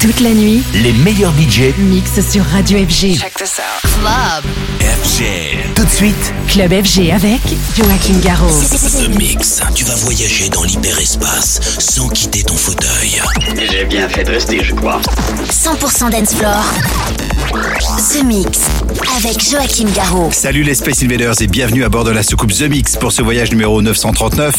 Toute la nuit, Les meilleurs budgets mix sur Radio FG. Club. FG. Tout de suite, Club FG avec Joachim Garraud. The Mix. Tu vas voyager dans l'hyperespace sans quitter ton fauteuil. J'ai bien fait de rester, je crois. 100% dance floor. The Mix. Avec Joachim Garraud. Salut les Space Invaders et bienvenue à bord de la soucoupe The Mix pour ce voyage numéro 939.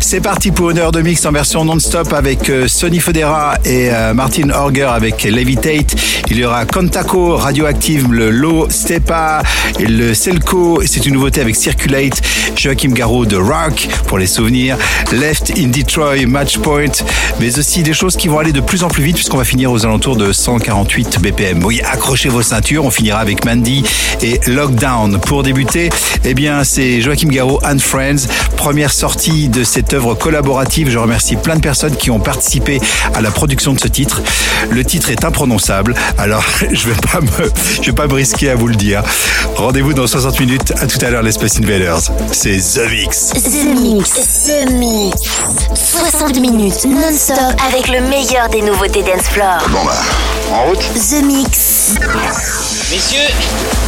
C'est parti pour une heure de mix en version non-stop avec euh, Sonny Fodera et euh, Martin Avec Levitate. Il y aura Contaco, Radioactive, le Low Stepa le Selco. C'est une nouveauté avec Circulate, Joachim Garraud de Rock pour les souvenirs, Left in Detroit, Match Point, mais aussi des choses qui vont aller de plus en plus vite puisqu'on va finir aux alentours de 148 BPM. Oui, accrochez vos ceintures, on finira avec Mandy et Lockdown. Pour débuter, eh bien, c'est Joachim Garraud and Friends, première sortie de cette œuvre collaborative. Je remercie plein de personnes qui ont participé à la production de ce titre. Le titre est imprononçable, alors je vais pas me, je vais pas me risquer à vous le dire. Rendez-vous dans 60 minutes. À tout à l'heure, les Space Invaders. C'est The Mix. The Mix. The Mix. 60 minutes non-stop avec le meilleur des nouveautés dance floor. Bon bah, en route. The Mix. Messieurs,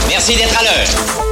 merci d'être à l'heure.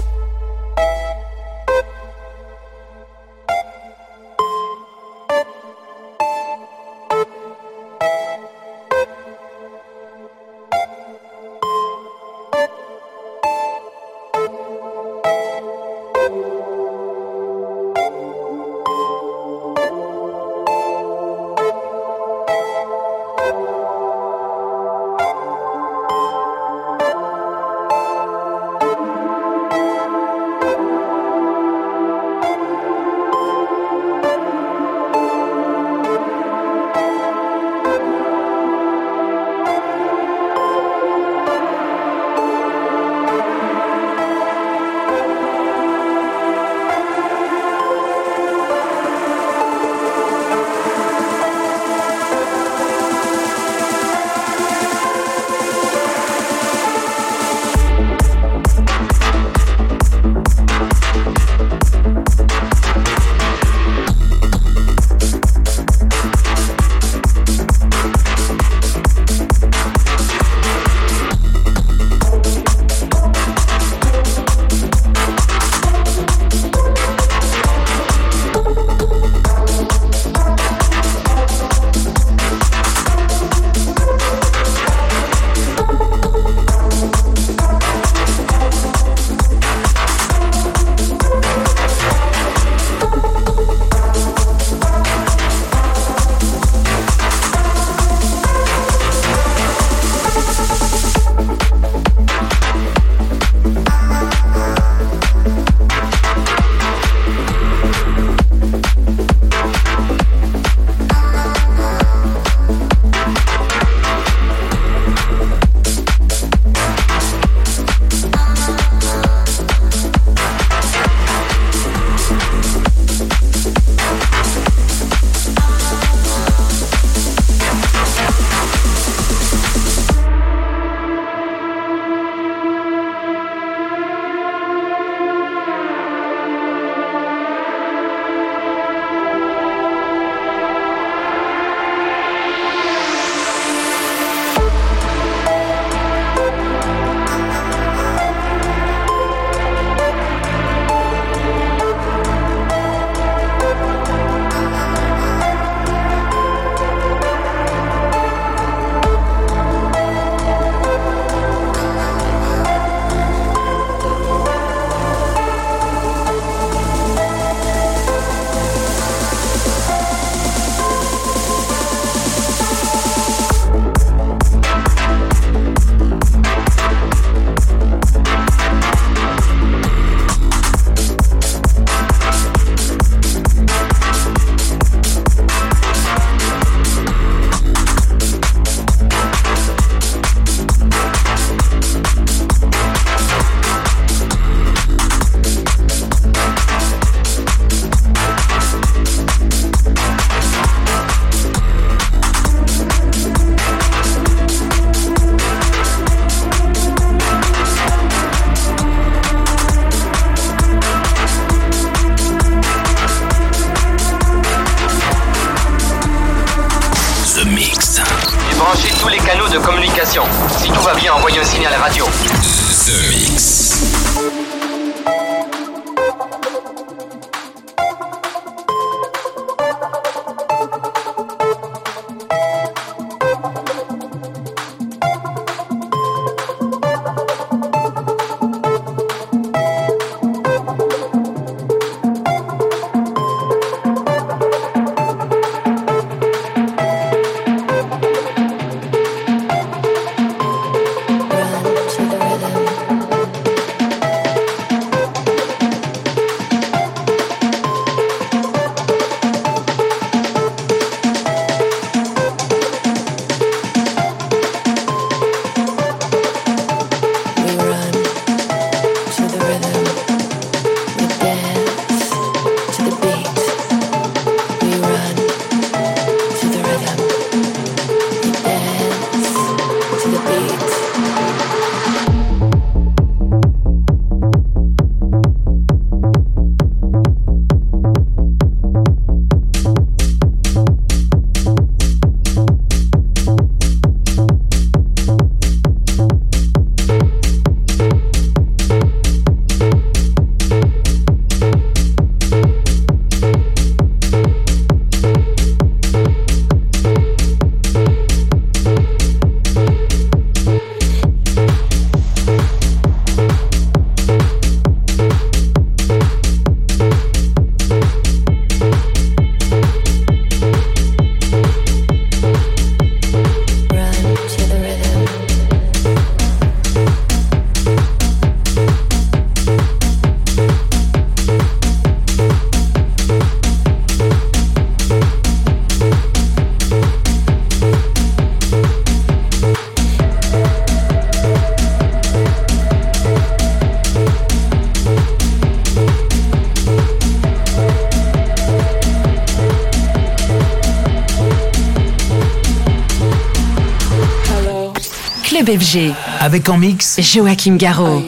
Avec en mix Joachim Garraud.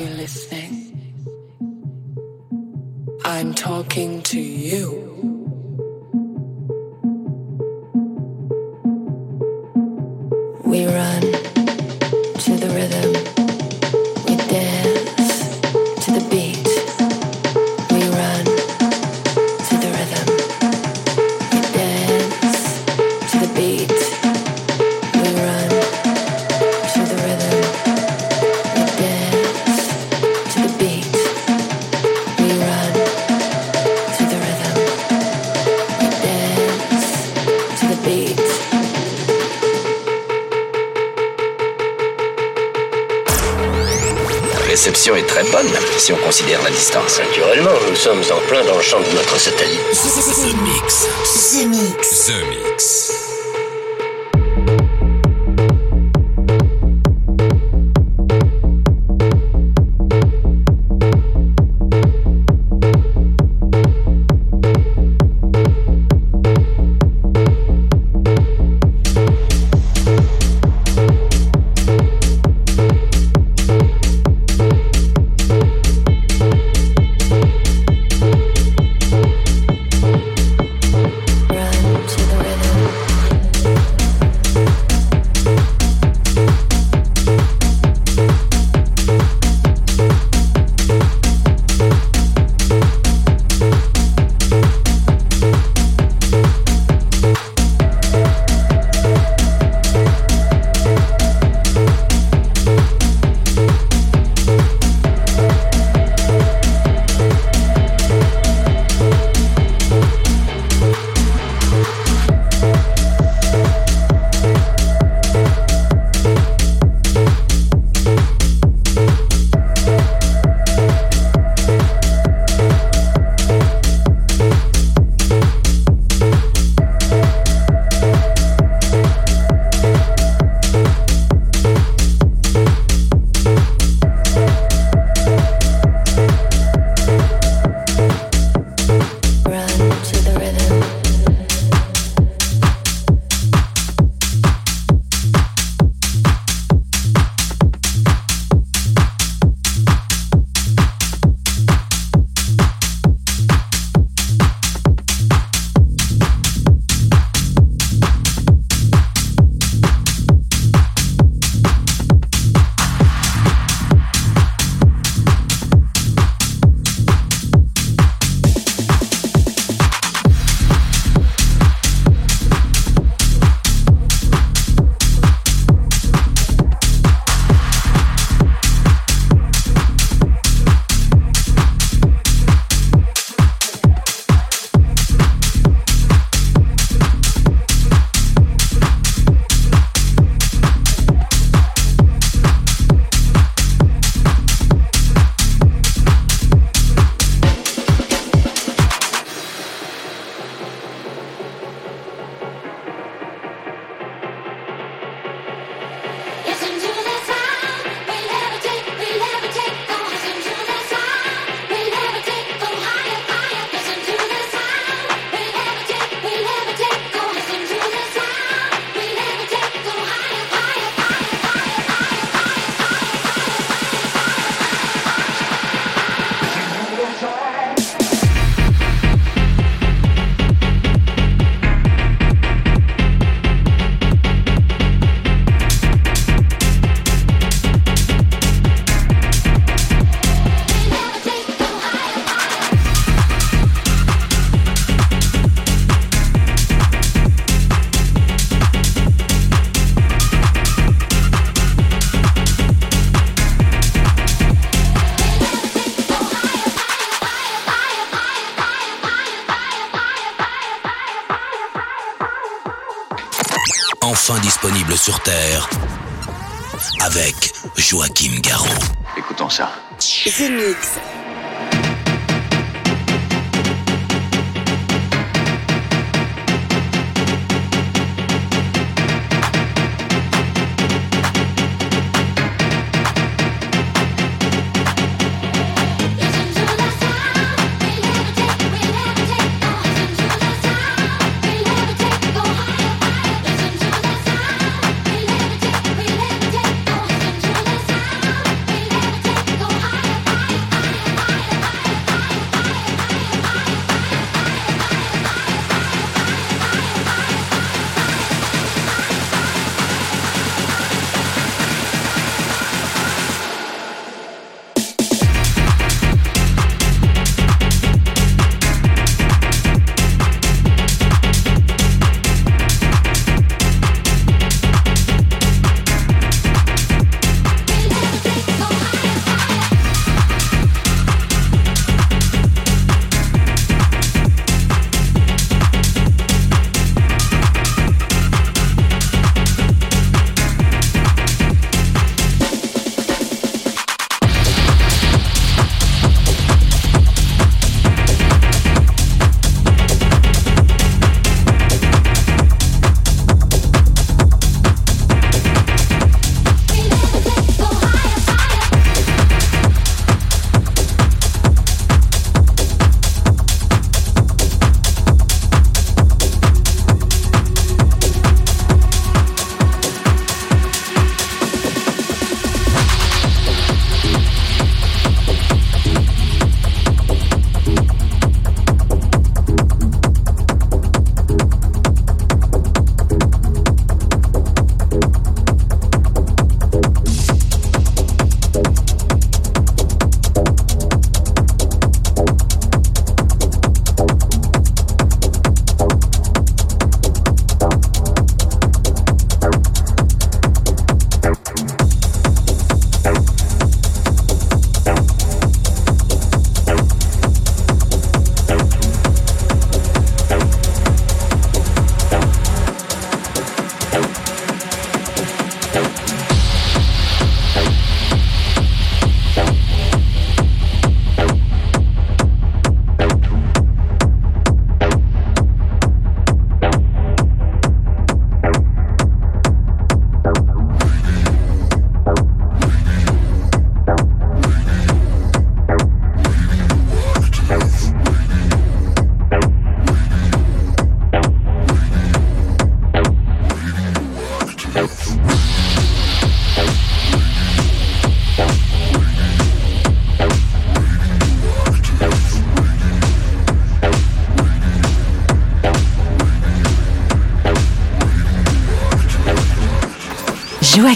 I'm talking to you. We run considère la distance. Naturellement, nous sommes en plein dans le champ de notre satellite. The Mix. The Mix. The Mix. Sur Terre avec Joachim Garraud. Écoutons ça. The Mix.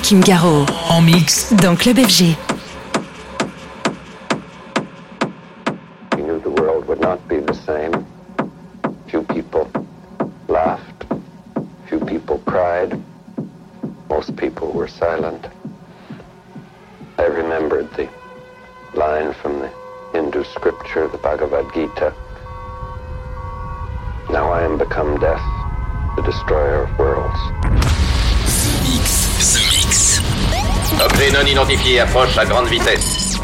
Joachim Garraud. En mix dans Club FG. Approche à grande vitesse.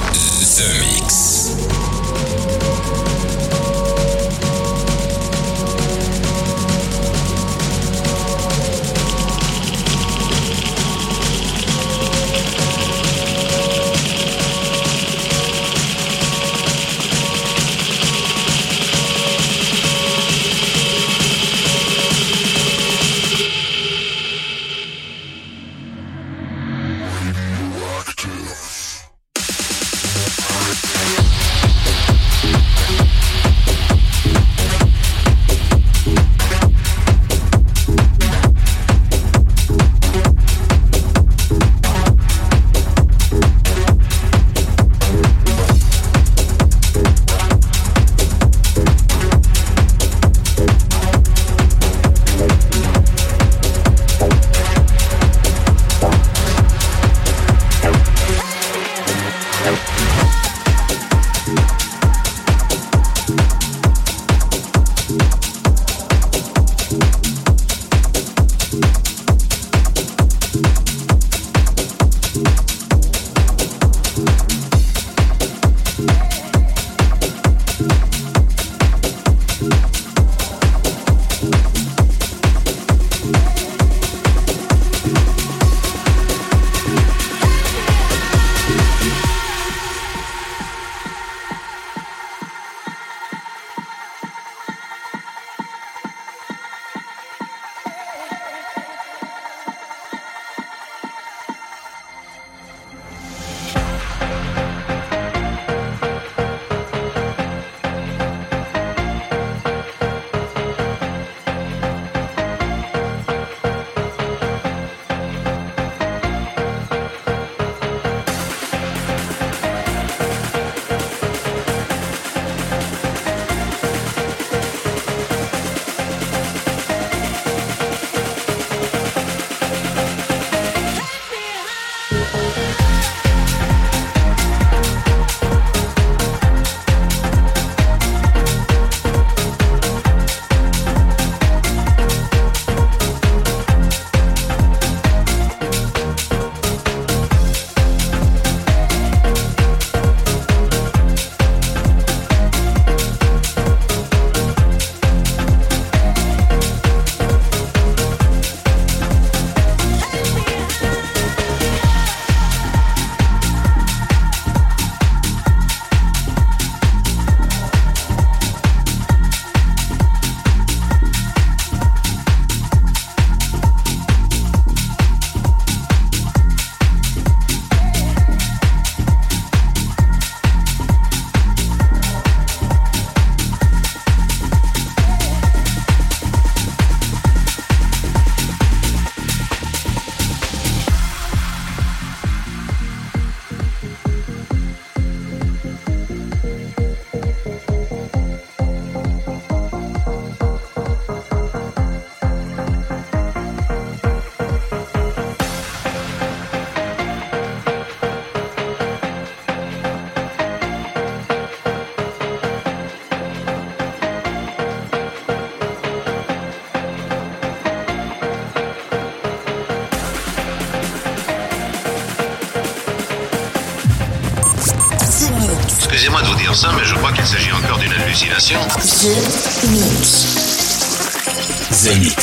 Hallucination. The Mix. The Mix.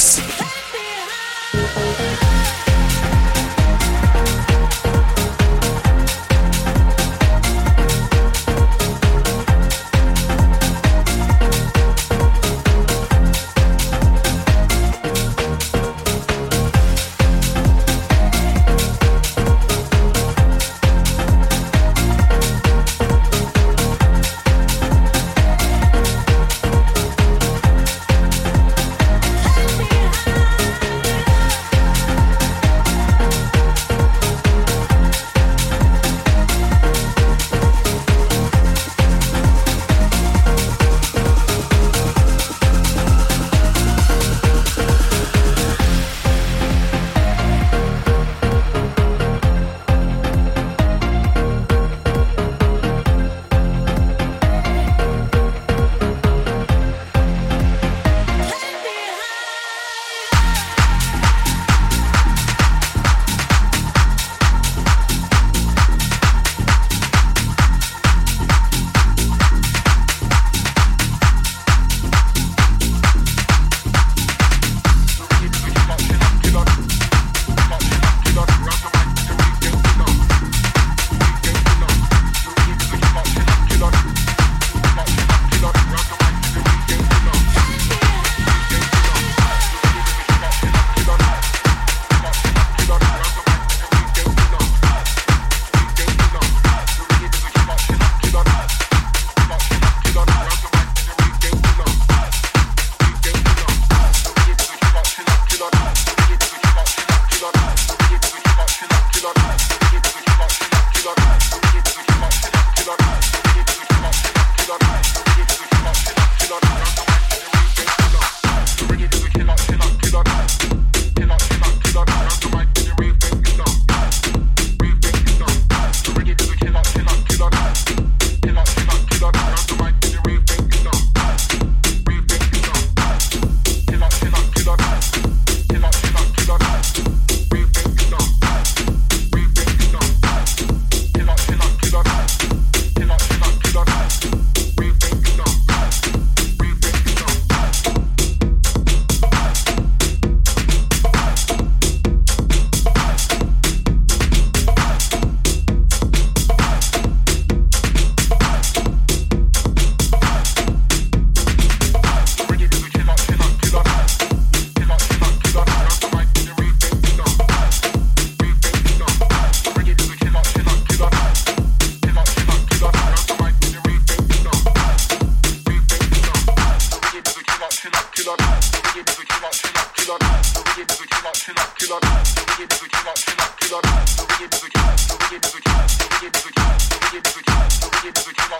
Kill up,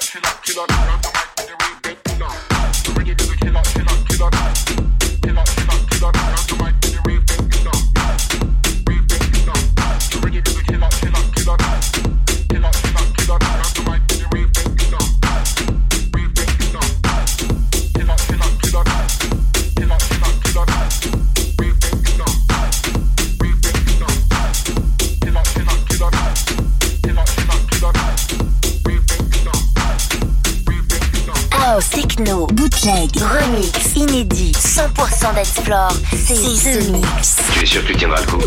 kill up, kill up. C'est The. Tu es sûr que tu tiendras le coup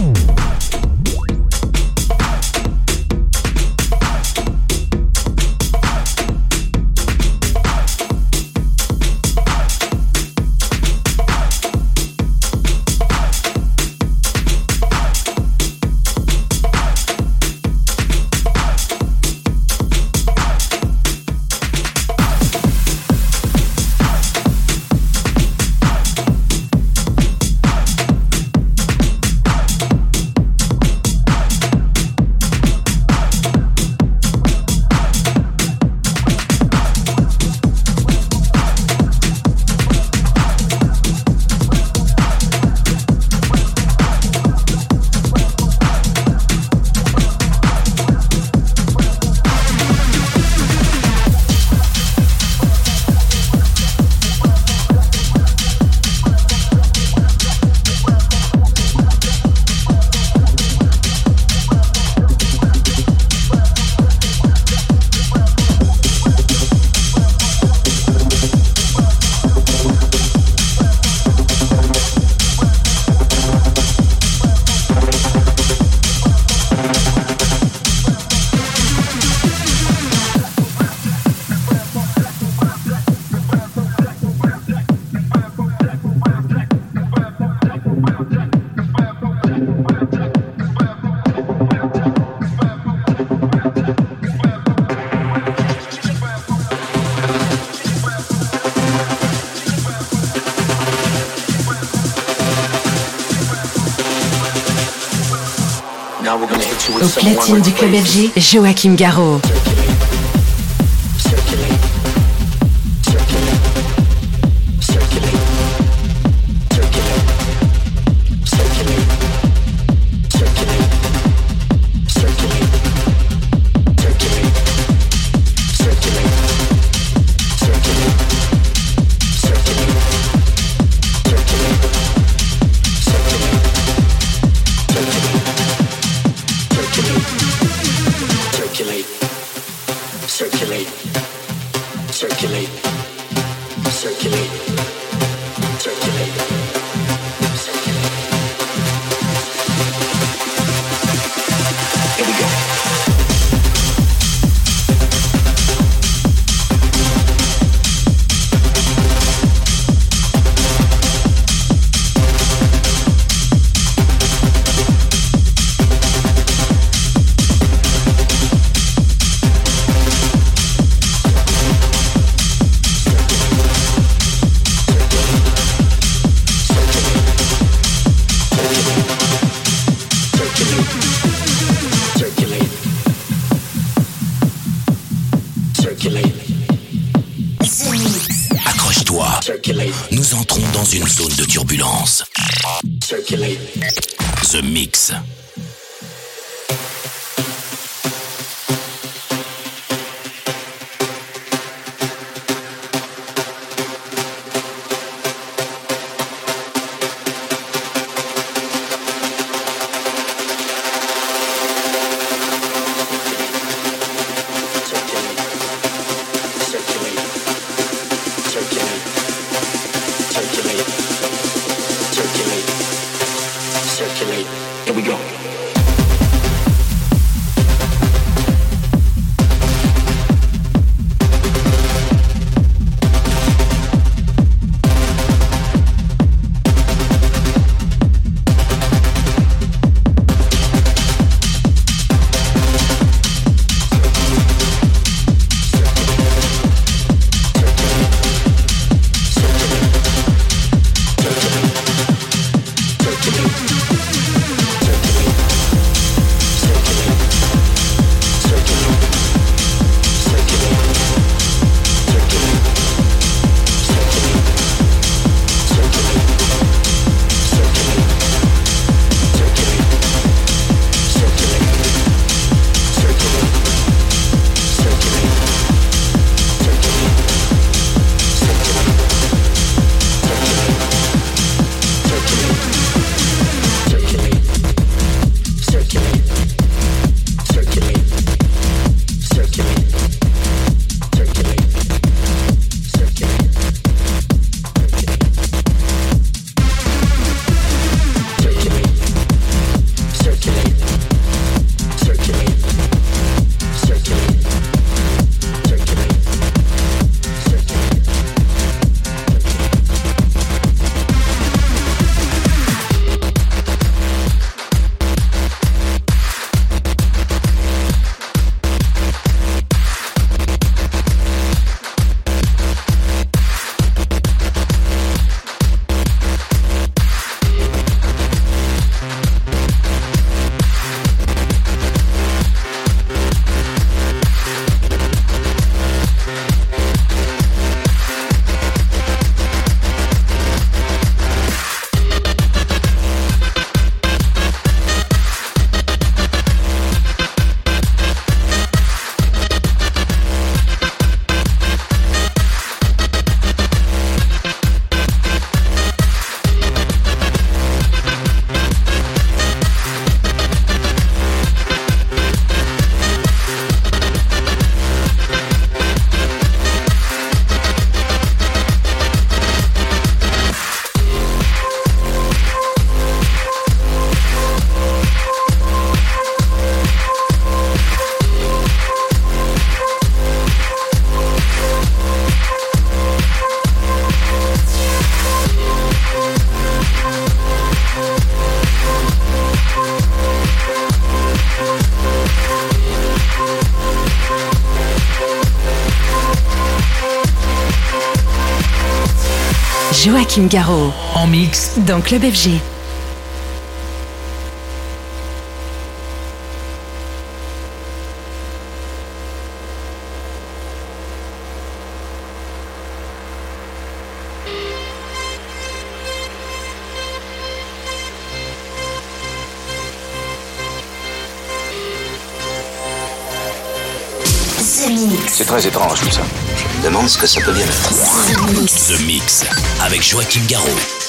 platine du club FG, Joachim Garraud. Accroche-toi. Nous entrons dans une zone de turbulence. Circulate. The Mix. Joachim Garraud. En mix dans Club FG. C'est très étrange tout ça. Je me demande ce que ça peut bien être. The Mix avec Joachim Garraud.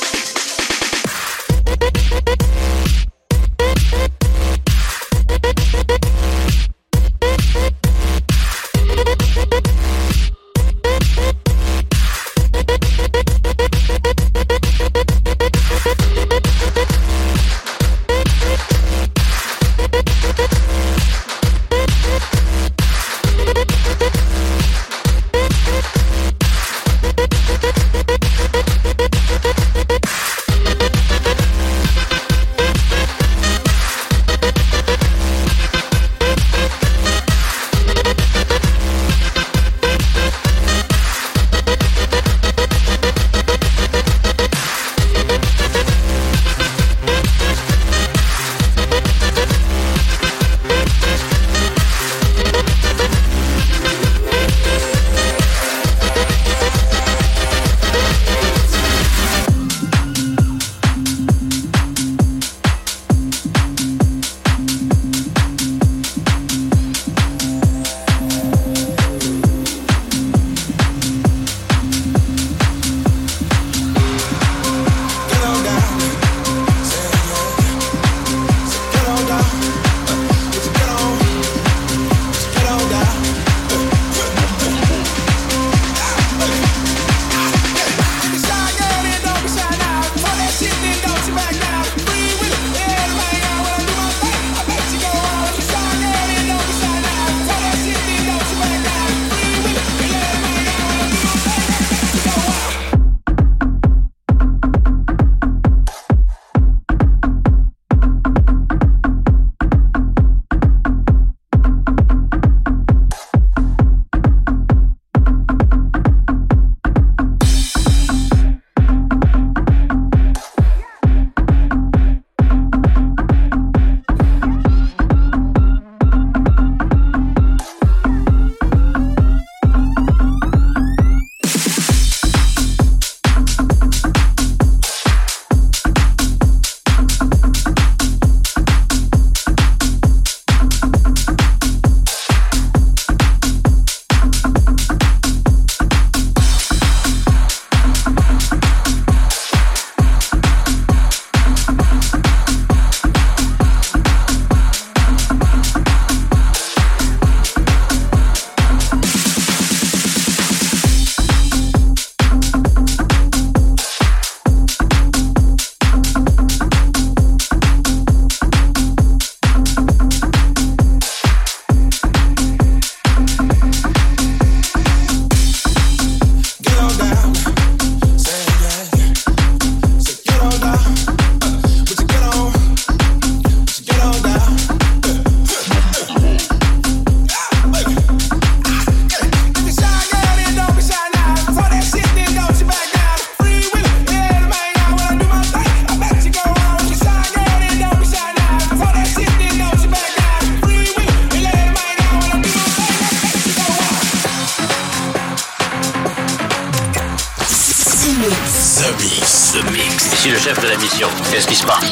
The Mix. Ici le chef de la mission. Qu'est-ce qui se passe?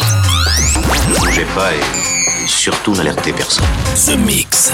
Ne bougez pas et surtout n'alertez personne. The Mix.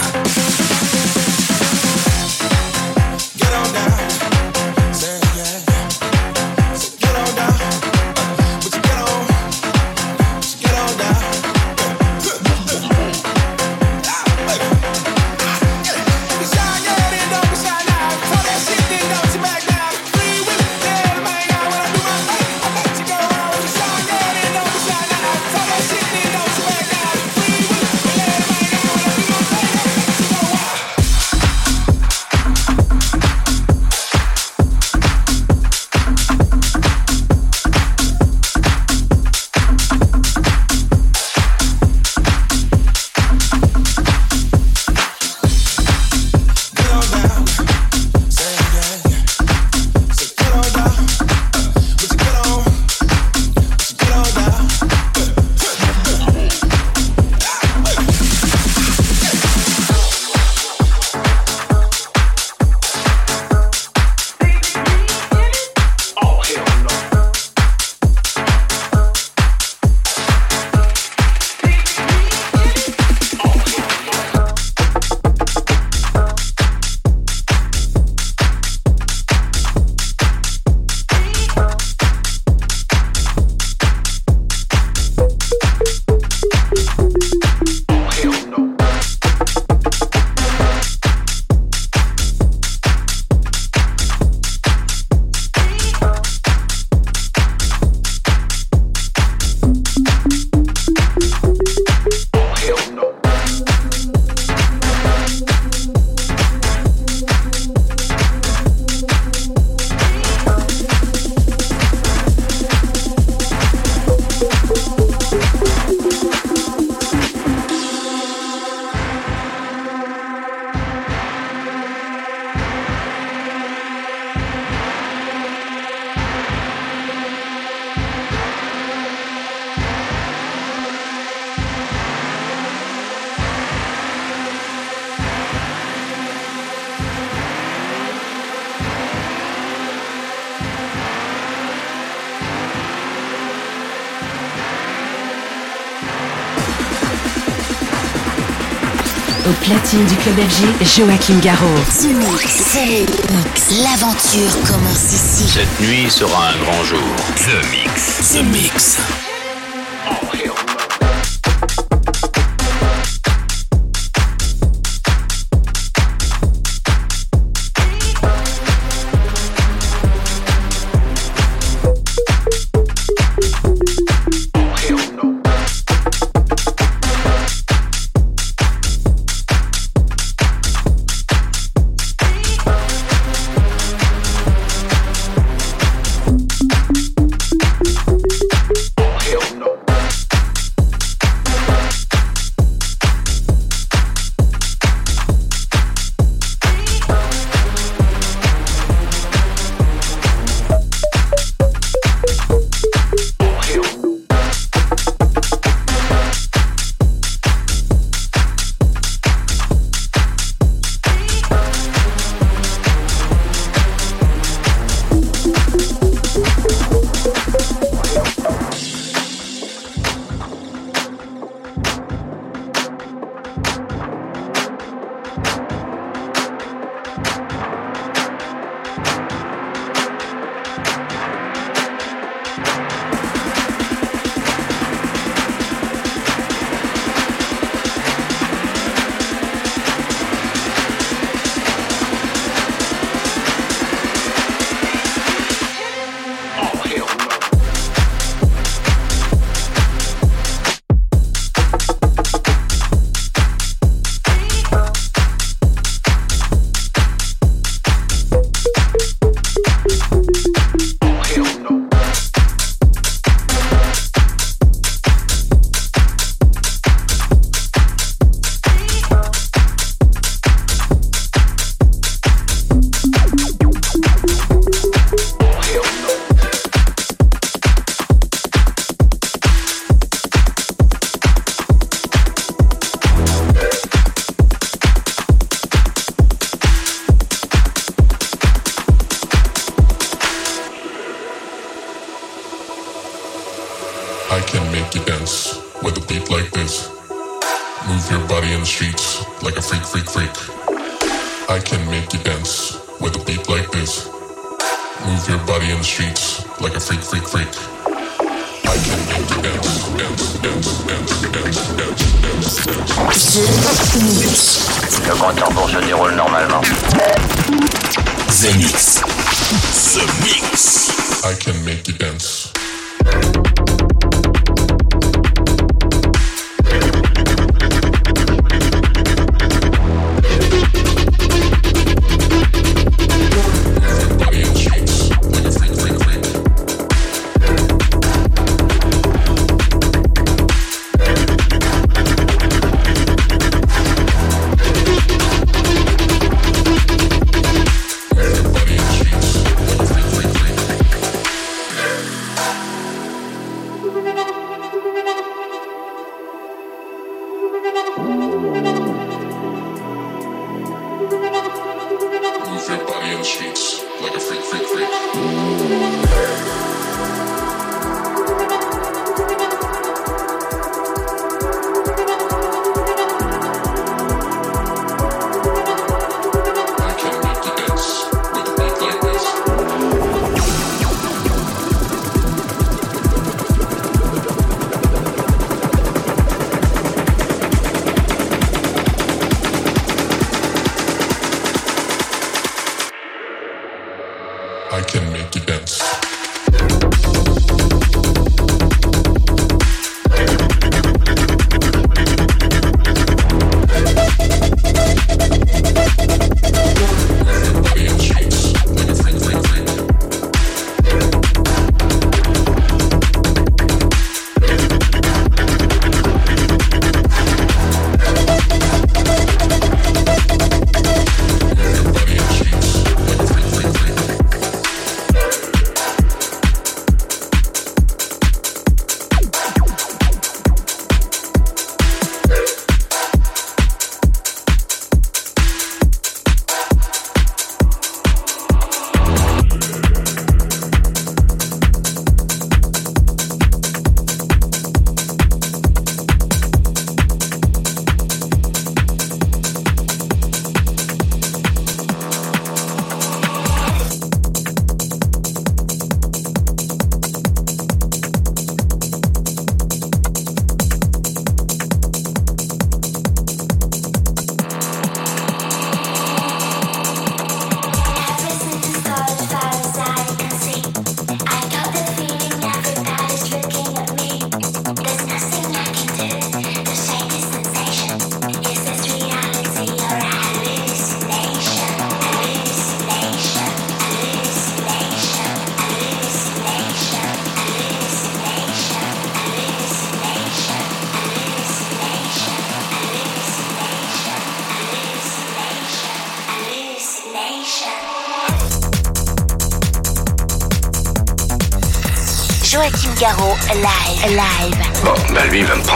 Platine du club FG, Joachim Garraud. The Mix, The Mix. L'aventure commence ici. Cette nuit sera un grand jour. The Mix. The Mix.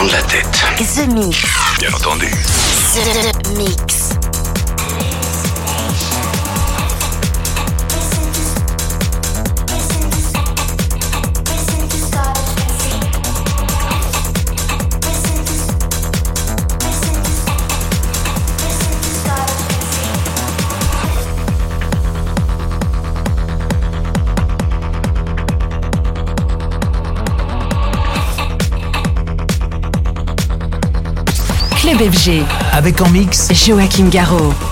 prendre la tête. The Mix. Bien entendu. The Mix. Avec en mix Joachim Garraud.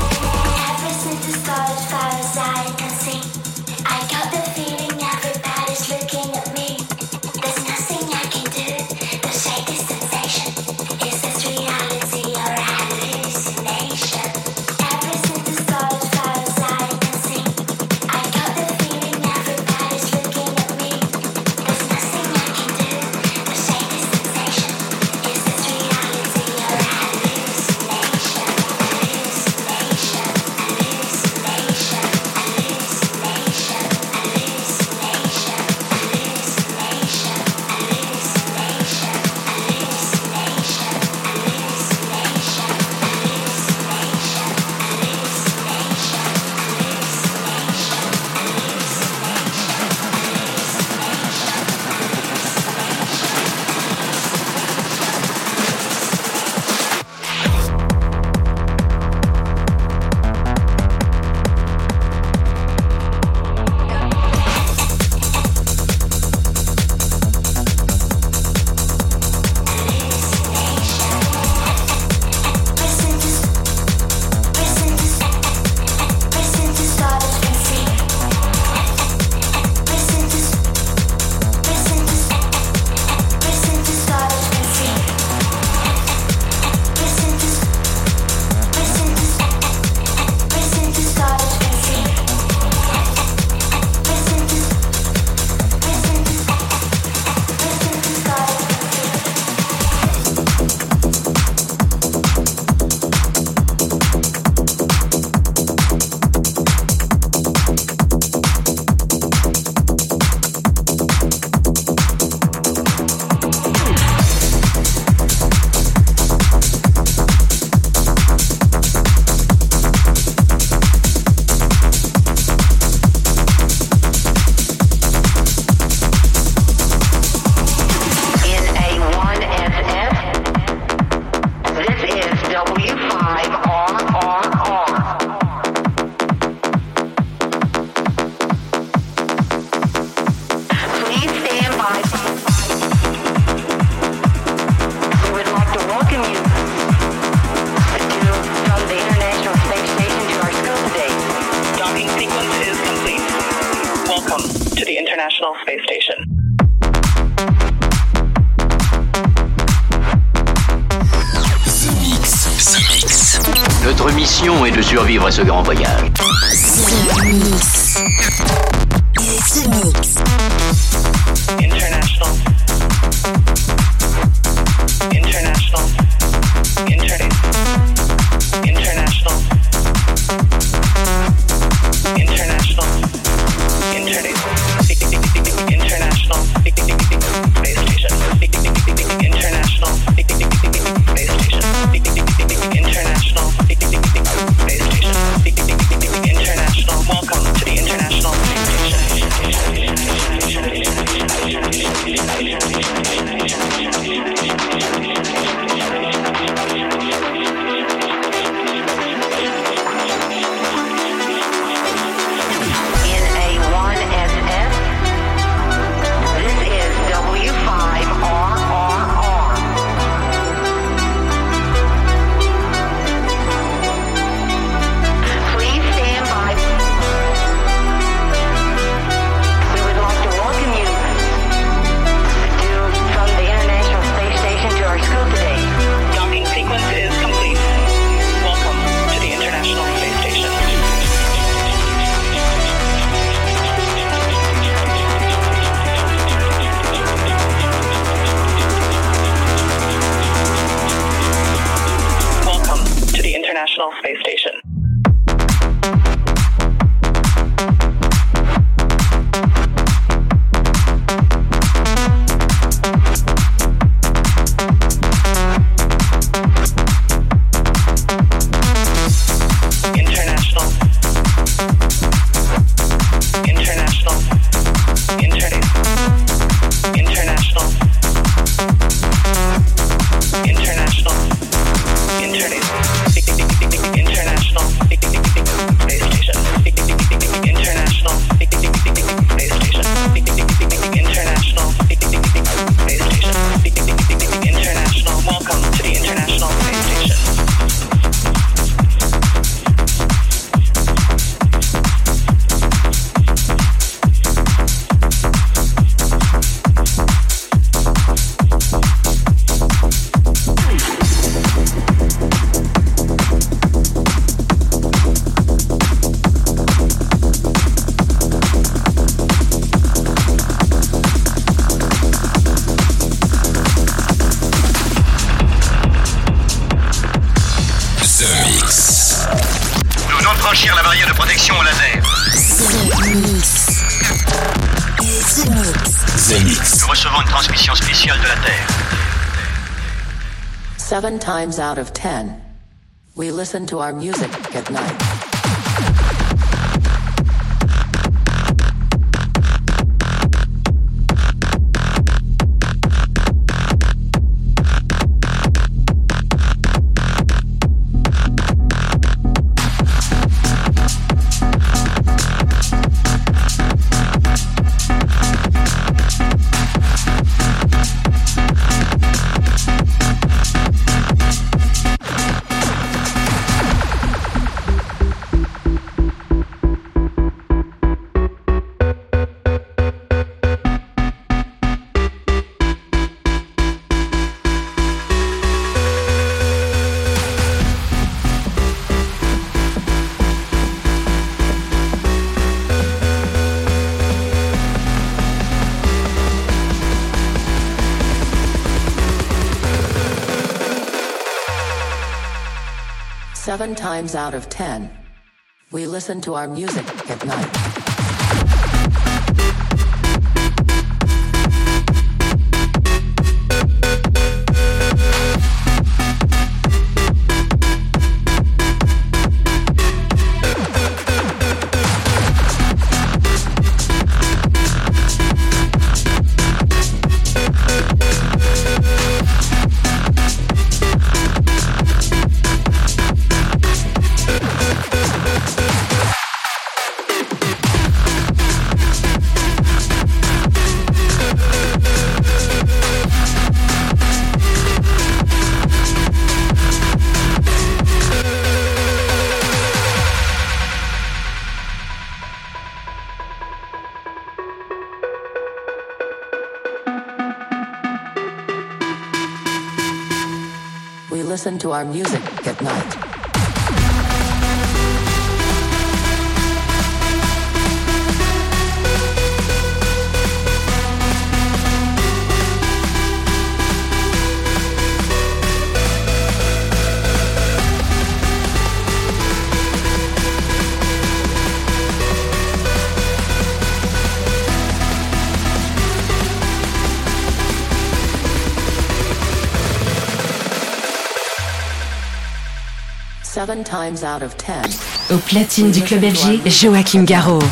vivre ce grand voyage. times out of 10. We listen to our music at night. Seven times out of ten, we listen to our music at night. listen to our music at night. Au platine du club FG, Joachim Garraud.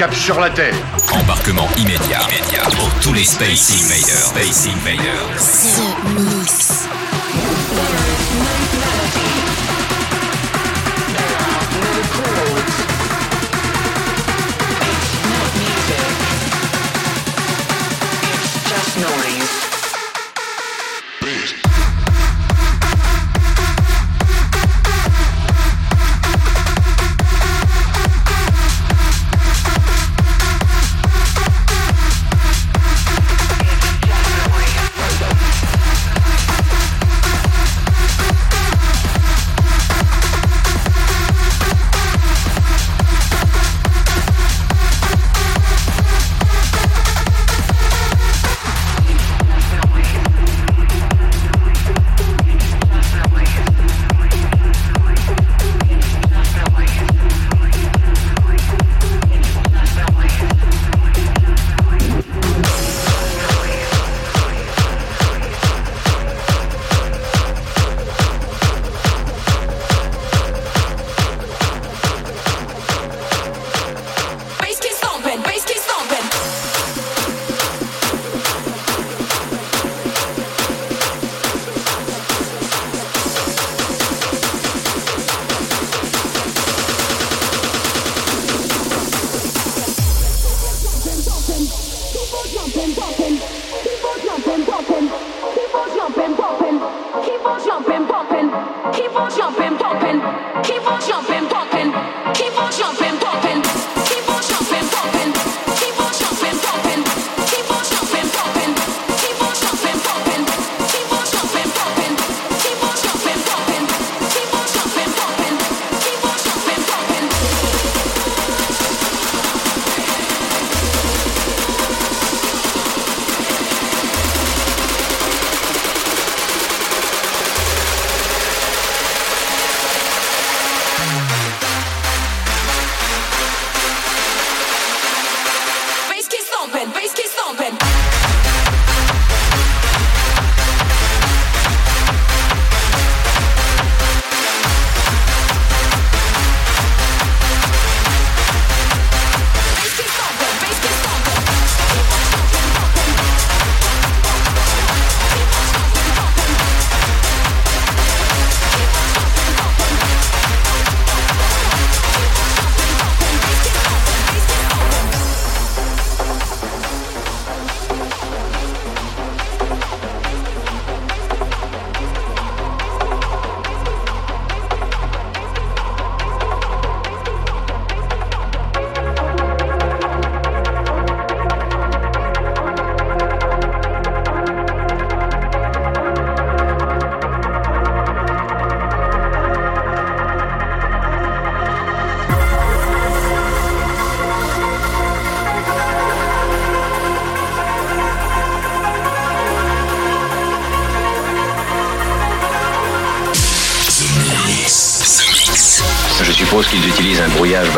Cap sur la Terre. Embarquement immédiat. Immédiat pour tous les Space Invaders. Space Invaders.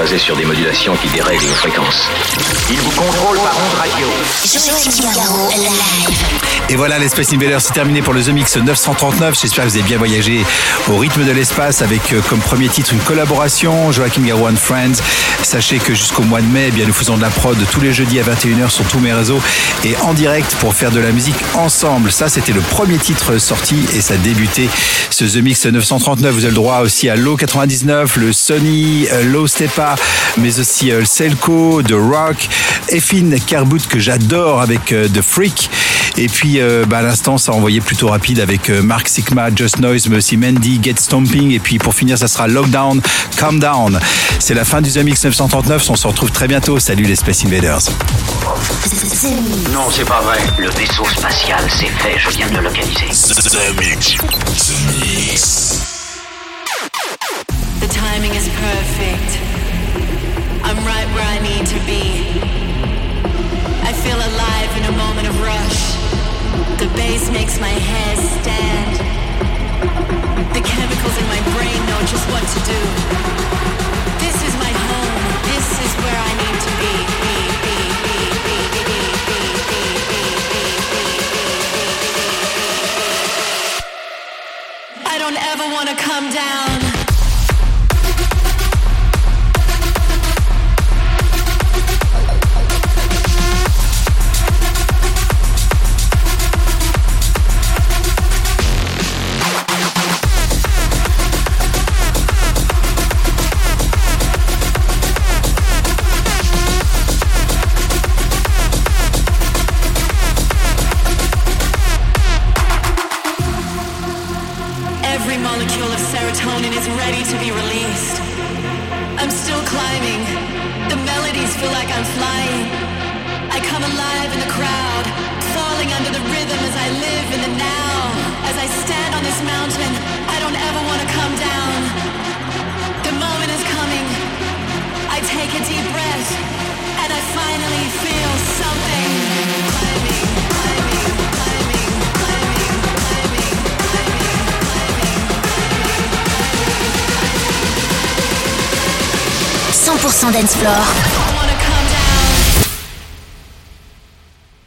Brouillage basé sur des modulations qui dérèglent nos fréquences. Ils vous contrôlent par onde radio. Joachim Garraud, live. Et voilà, l'Espace Invaders, c'est terminé pour le The Mix 939. J'espère que vous avez bien voyagé au rythme de l'espace avec euh, comme premier titre une collaboration, Joachim Garou and Friends. Sachez que jusqu'au mois de mai, eh bien, nous faisons de la prod tous les jeudis à 21h sur tous mes réseaux et en direct pour faire de la musique ensemble. Ça, c'était le premier titre sorti et ça débutait ce The Mix 939. Vous avez le droit aussi à Low 99, le Sony, euh, Low Stepa, mais aussi euh, le Selco, The Rock, Effin Kerboot que j'adore avec The Freak. Et puis euh, bah, à l'instant, ça a envoyé plutôt rapide avec euh, Mark Sigma, Just Noise, mais aussi Mandy, Get Stomping. Et puis pour finir, ça sera Lockdown, Calm Down. C'est la fin du The Mix 939. On se retrouve très bientôt. Salut les Space Invaders. Non, c'est pas vrai. Le vaisseau spatial, c'est fait. Je viens de le localiser. The Mix. The Mix. The timing is perfect. I'm right where I need to be. I feel alive. The bass makes my hair stand. The chemicals in my brain know just what to do. This is my home. This is where I need to be I don't ever want to come down.